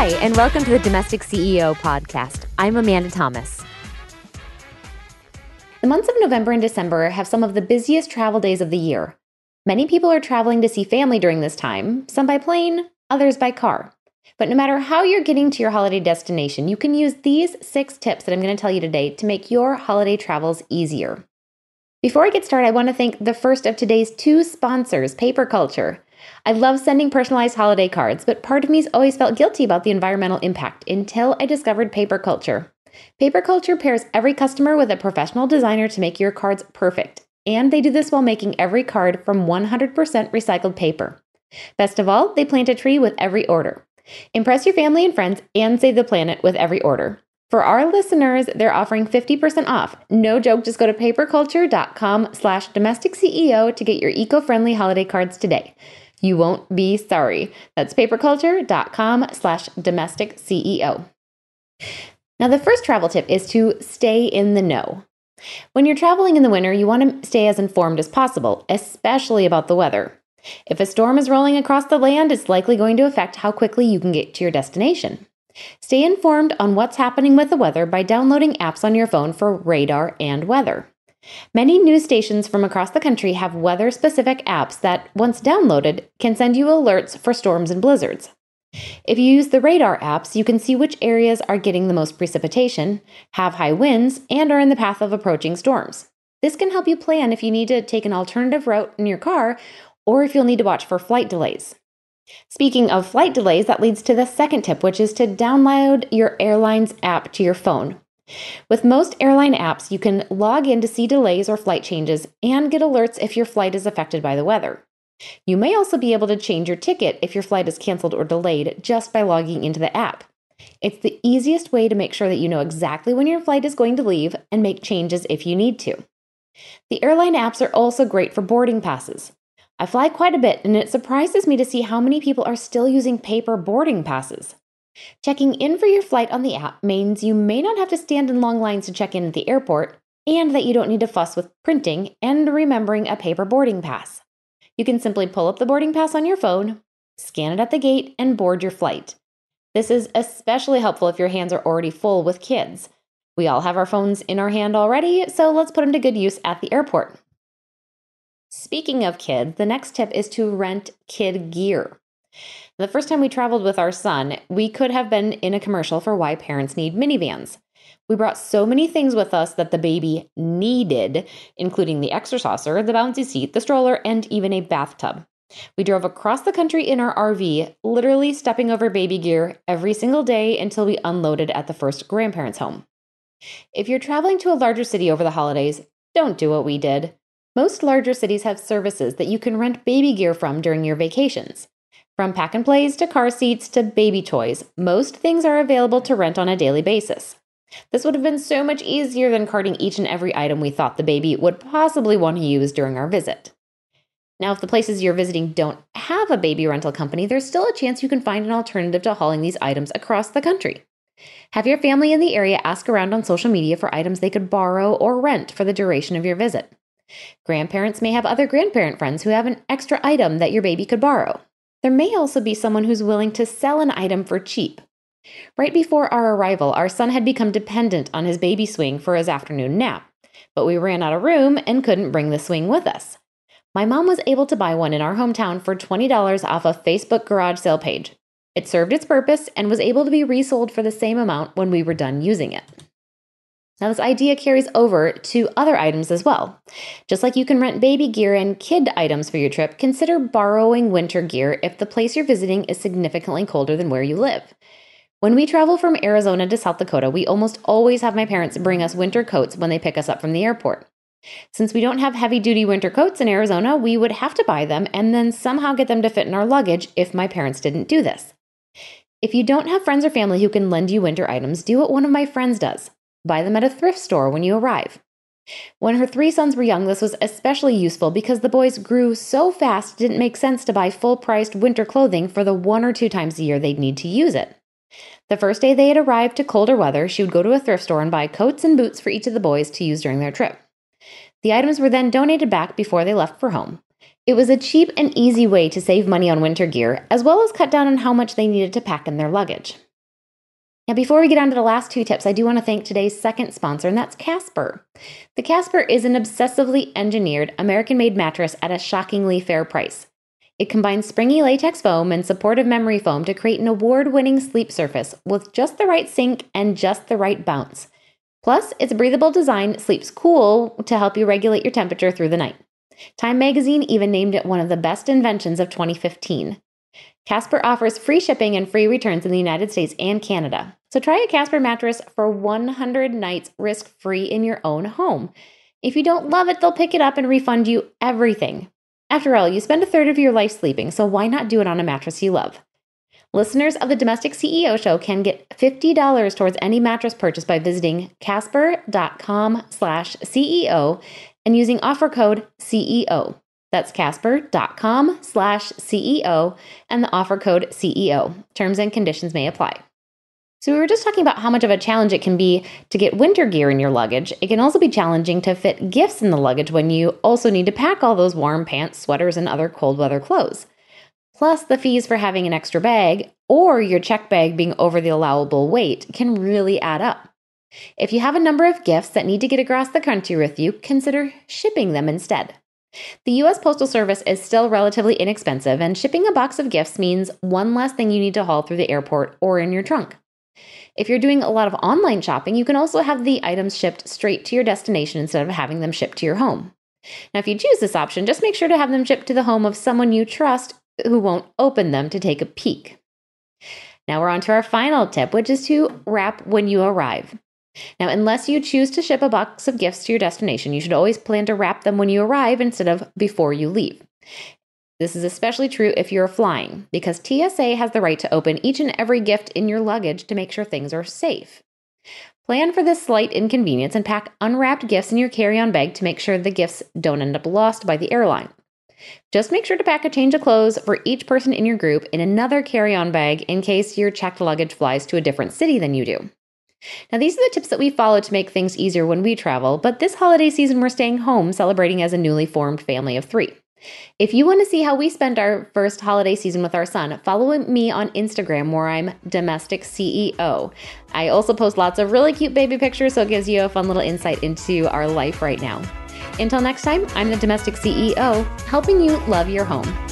Hi, and welcome to the Domestic CEO podcast. I'm Amanda Thomas. The months of November and December have some of the busiest travel days of the year. Many people are traveling to see family during this time, some by plane, others by car. But no matter how you're getting to your holiday destination, you can use these six tips that I'm going to tell you today to make your holiday travels easier. Before I get started, I want to thank the first of today's two sponsors, Paper Culture. I love sending personalized holiday cards, but part of me's always felt guilty about the environmental impact until I discovered Paper Culture. Paper Culture pairs every customer with a professional designer to make your cards perfect, and they do this while making every card from 100% recycled paper. Best of all, they plant a tree with every order. Impress your family and friends and save the planet with every order. For our listeners, they're offering 50% off. No joke, just go to paperculture.com slash domestic CEO to get your eco-friendly holiday cards today. You won't be sorry. That's paperculture.com slash domestic CEO. Now, the first travel tip is to stay in the know. When you're traveling in the winter, you want to stay as informed as possible, especially about the weather. If a storm is rolling across the land, it's likely going to affect how quickly you can get to your destination. Stay informed on what's happening with the weather by downloading apps on your phone for radar and weather. Many news stations from across the country have weather specific apps that, once downloaded, can send you alerts for storms and blizzards. If you use the radar apps, you can see which areas are getting the most precipitation, have high winds, and are in the path of approaching storms. This can help you plan if you need to take an alternative route in your car or if you'll need to watch for flight delays. Speaking of flight delays, that leads to the second tip, which is to download your airline's app to your phone. With most airline apps, you can log in to see delays or flight changes and get alerts if your flight is affected by the weather. You may also be able to change your ticket if your flight is canceled or delayed just by logging into the app. It's the easiest way to make sure that you know exactly when your flight is going to leave and make changes if you need to. The airline apps are also great for boarding passes. I fly quite a bit, and it surprises me to see how many people are still using paper boarding passes. Checking in for your flight on the app means you may not have to stand in long lines to check in at the airport, and that you don't need to fuss with printing and remembering a paper boarding pass. You can simply pull up the boarding pass on your phone, scan it at the gate, and board your flight. This is especially helpful if your hands are already full with kids. We all have our phones in our hand already, so let's put them to good use at the airport. Speaking of kids, the next tip is to rent kid gear. The first time we traveled with our son, we could have been in a commercial for why parents need minivans. We brought so many things with us that the baby needed, including the exerciser, the bouncy seat, the stroller, and even a bathtub. We drove across the country in our RV, literally stepping over baby gear every single day until we unloaded at the first grandparents' home. If you're traveling to a larger city over the holidays, don't do what we did. Most larger cities have services that you can rent baby gear from during your vacations. From pack and plays to car seats to baby toys, most things are available to rent on a daily basis. This would have been so much easier than carting each and every item we thought the baby would possibly want to use during our visit. Now, if the places you're visiting don't have a baby rental company, there's still a chance you can find an alternative to hauling these items across the country. Have your family in the area ask around on social media for items they could borrow or rent for the duration of your visit. Grandparents may have other grandparent friends who have an extra item that your baby could borrow. There may also be someone who's willing to sell an item for cheap. Right before our arrival, our son had become dependent on his baby swing for his afternoon nap, but we ran out of room and couldn't bring the swing with us. My mom was able to buy one in our hometown for $20 off a Facebook garage sale page. It served its purpose and was able to be resold for the same amount when we were done using it. Now, this idea carries over to other items as well. Just like you can rent baby gear and kid items for your trip, consider borrowing winter gear if the place you're visiting is significantly colder than where you live. When we travel from Arizona to South Dakota, we almost always have my parents bring us winter coats when they pick us up from the airport. Since we don't have heavy duty winter coats in Arizona, we would have to buy them and then somehow get them to fit in our luggage if my parents didn't do this. If you don't have friends or family who can lend you winter items, do what one of my friends does buy them at a thrift store when you arrive. When her three sons were young, this was especially useful because the boys grew so fast it didn't make sense to buy full priced winter clothing for the one or two times a year they'd need to use it. The first day they had arrived to colder weather, she would go to a thrift store and buy coats and boots for each of the boys to use during their trip. The items were then donated back before they left for home. It was a cheap and easy way to save money on winter gear, as well as cut down on how much they needed to pack in their luggage. Now, before we get on to the last two tips, I do want to thank today's second sponsor, and that's Casper. The Casper is an obsessively engineered American made mattress at a shockingly fair price. It combines springy latex foam and supportive memory foam to create an award winning sleep surface with just the right sink and just the right bounce. Plus, its breathable design sleeps cool to help you regulate your temperature through the night. Time magazine even named it one of the best inventions of 2015. Casper offers free shipping and free returns in the United States and Canada. So try a Casper mattress for 100 nights risk free in your own home. If you don't love it, they'll pick it up and refund you everything. After all, you spend a third of your life sleeping, so why not do it on a mattress you love? Listeners of the Domestic CEO Show can get $50 towards any mattress purchase by visiting casper.com slash CEO and using offer code CEO. That's casper.com slash CEO and the offer code CEO. Terms and conditions may apply. So, we were just talking about how much of a challenge it can be to get winter gear in your luggage. It can also be challenging to fit gifts in the luggage when you also need to pack all those warm pants, sweaters, and other cold weather clothes. Plus, the fees for having an extra bag or your check bag being over the allowable weight can really add up. If you have a number of gifts that need to get across the country with you, consider shipping them instead. The US Postal Service is still relatively inexpensive, and shipping a box of gifts means one less thing you need to haul through the airport or in your trunk. If you're doing a lot of online shopping, you can also have the items shipped straight to your destination instead of having them shipped to your home. Now, if you choose this option, just make sure to have them shipped to the home of someone you trust who won't open them to take a peek. Now we're on to our final tip, which is to wrap when you arrive. Now, unless you choose to ship a box of gifts to your destination, you should always plan to wrap them when you arrive instead of before you leave. This is especially true if you're flying, because TSA has the right to open each and every gift in your luggage to make sure things are safe. Plan for this slight inconvenience and pack unwrapped gifts in your carry on bag to make sure the gifts don't end up lost by the airline. Just make sure to pack a change of clothes for each person in your group in another carry on bag in case your checked luggage flies to a different city than you do. Now, these are the tips that we follow to make things easier when we travel, but this holiday season we're staying home celebrating as a newly formed family of three. If you want to see how we spend our first holiday season with our son, follow me on Instagram where I'm domestic CEO. I also post lots of really cute baby pictures, so it gives you a fun little insight into our life right now. Until next time, I'm the domestic CEO, helping you love your home.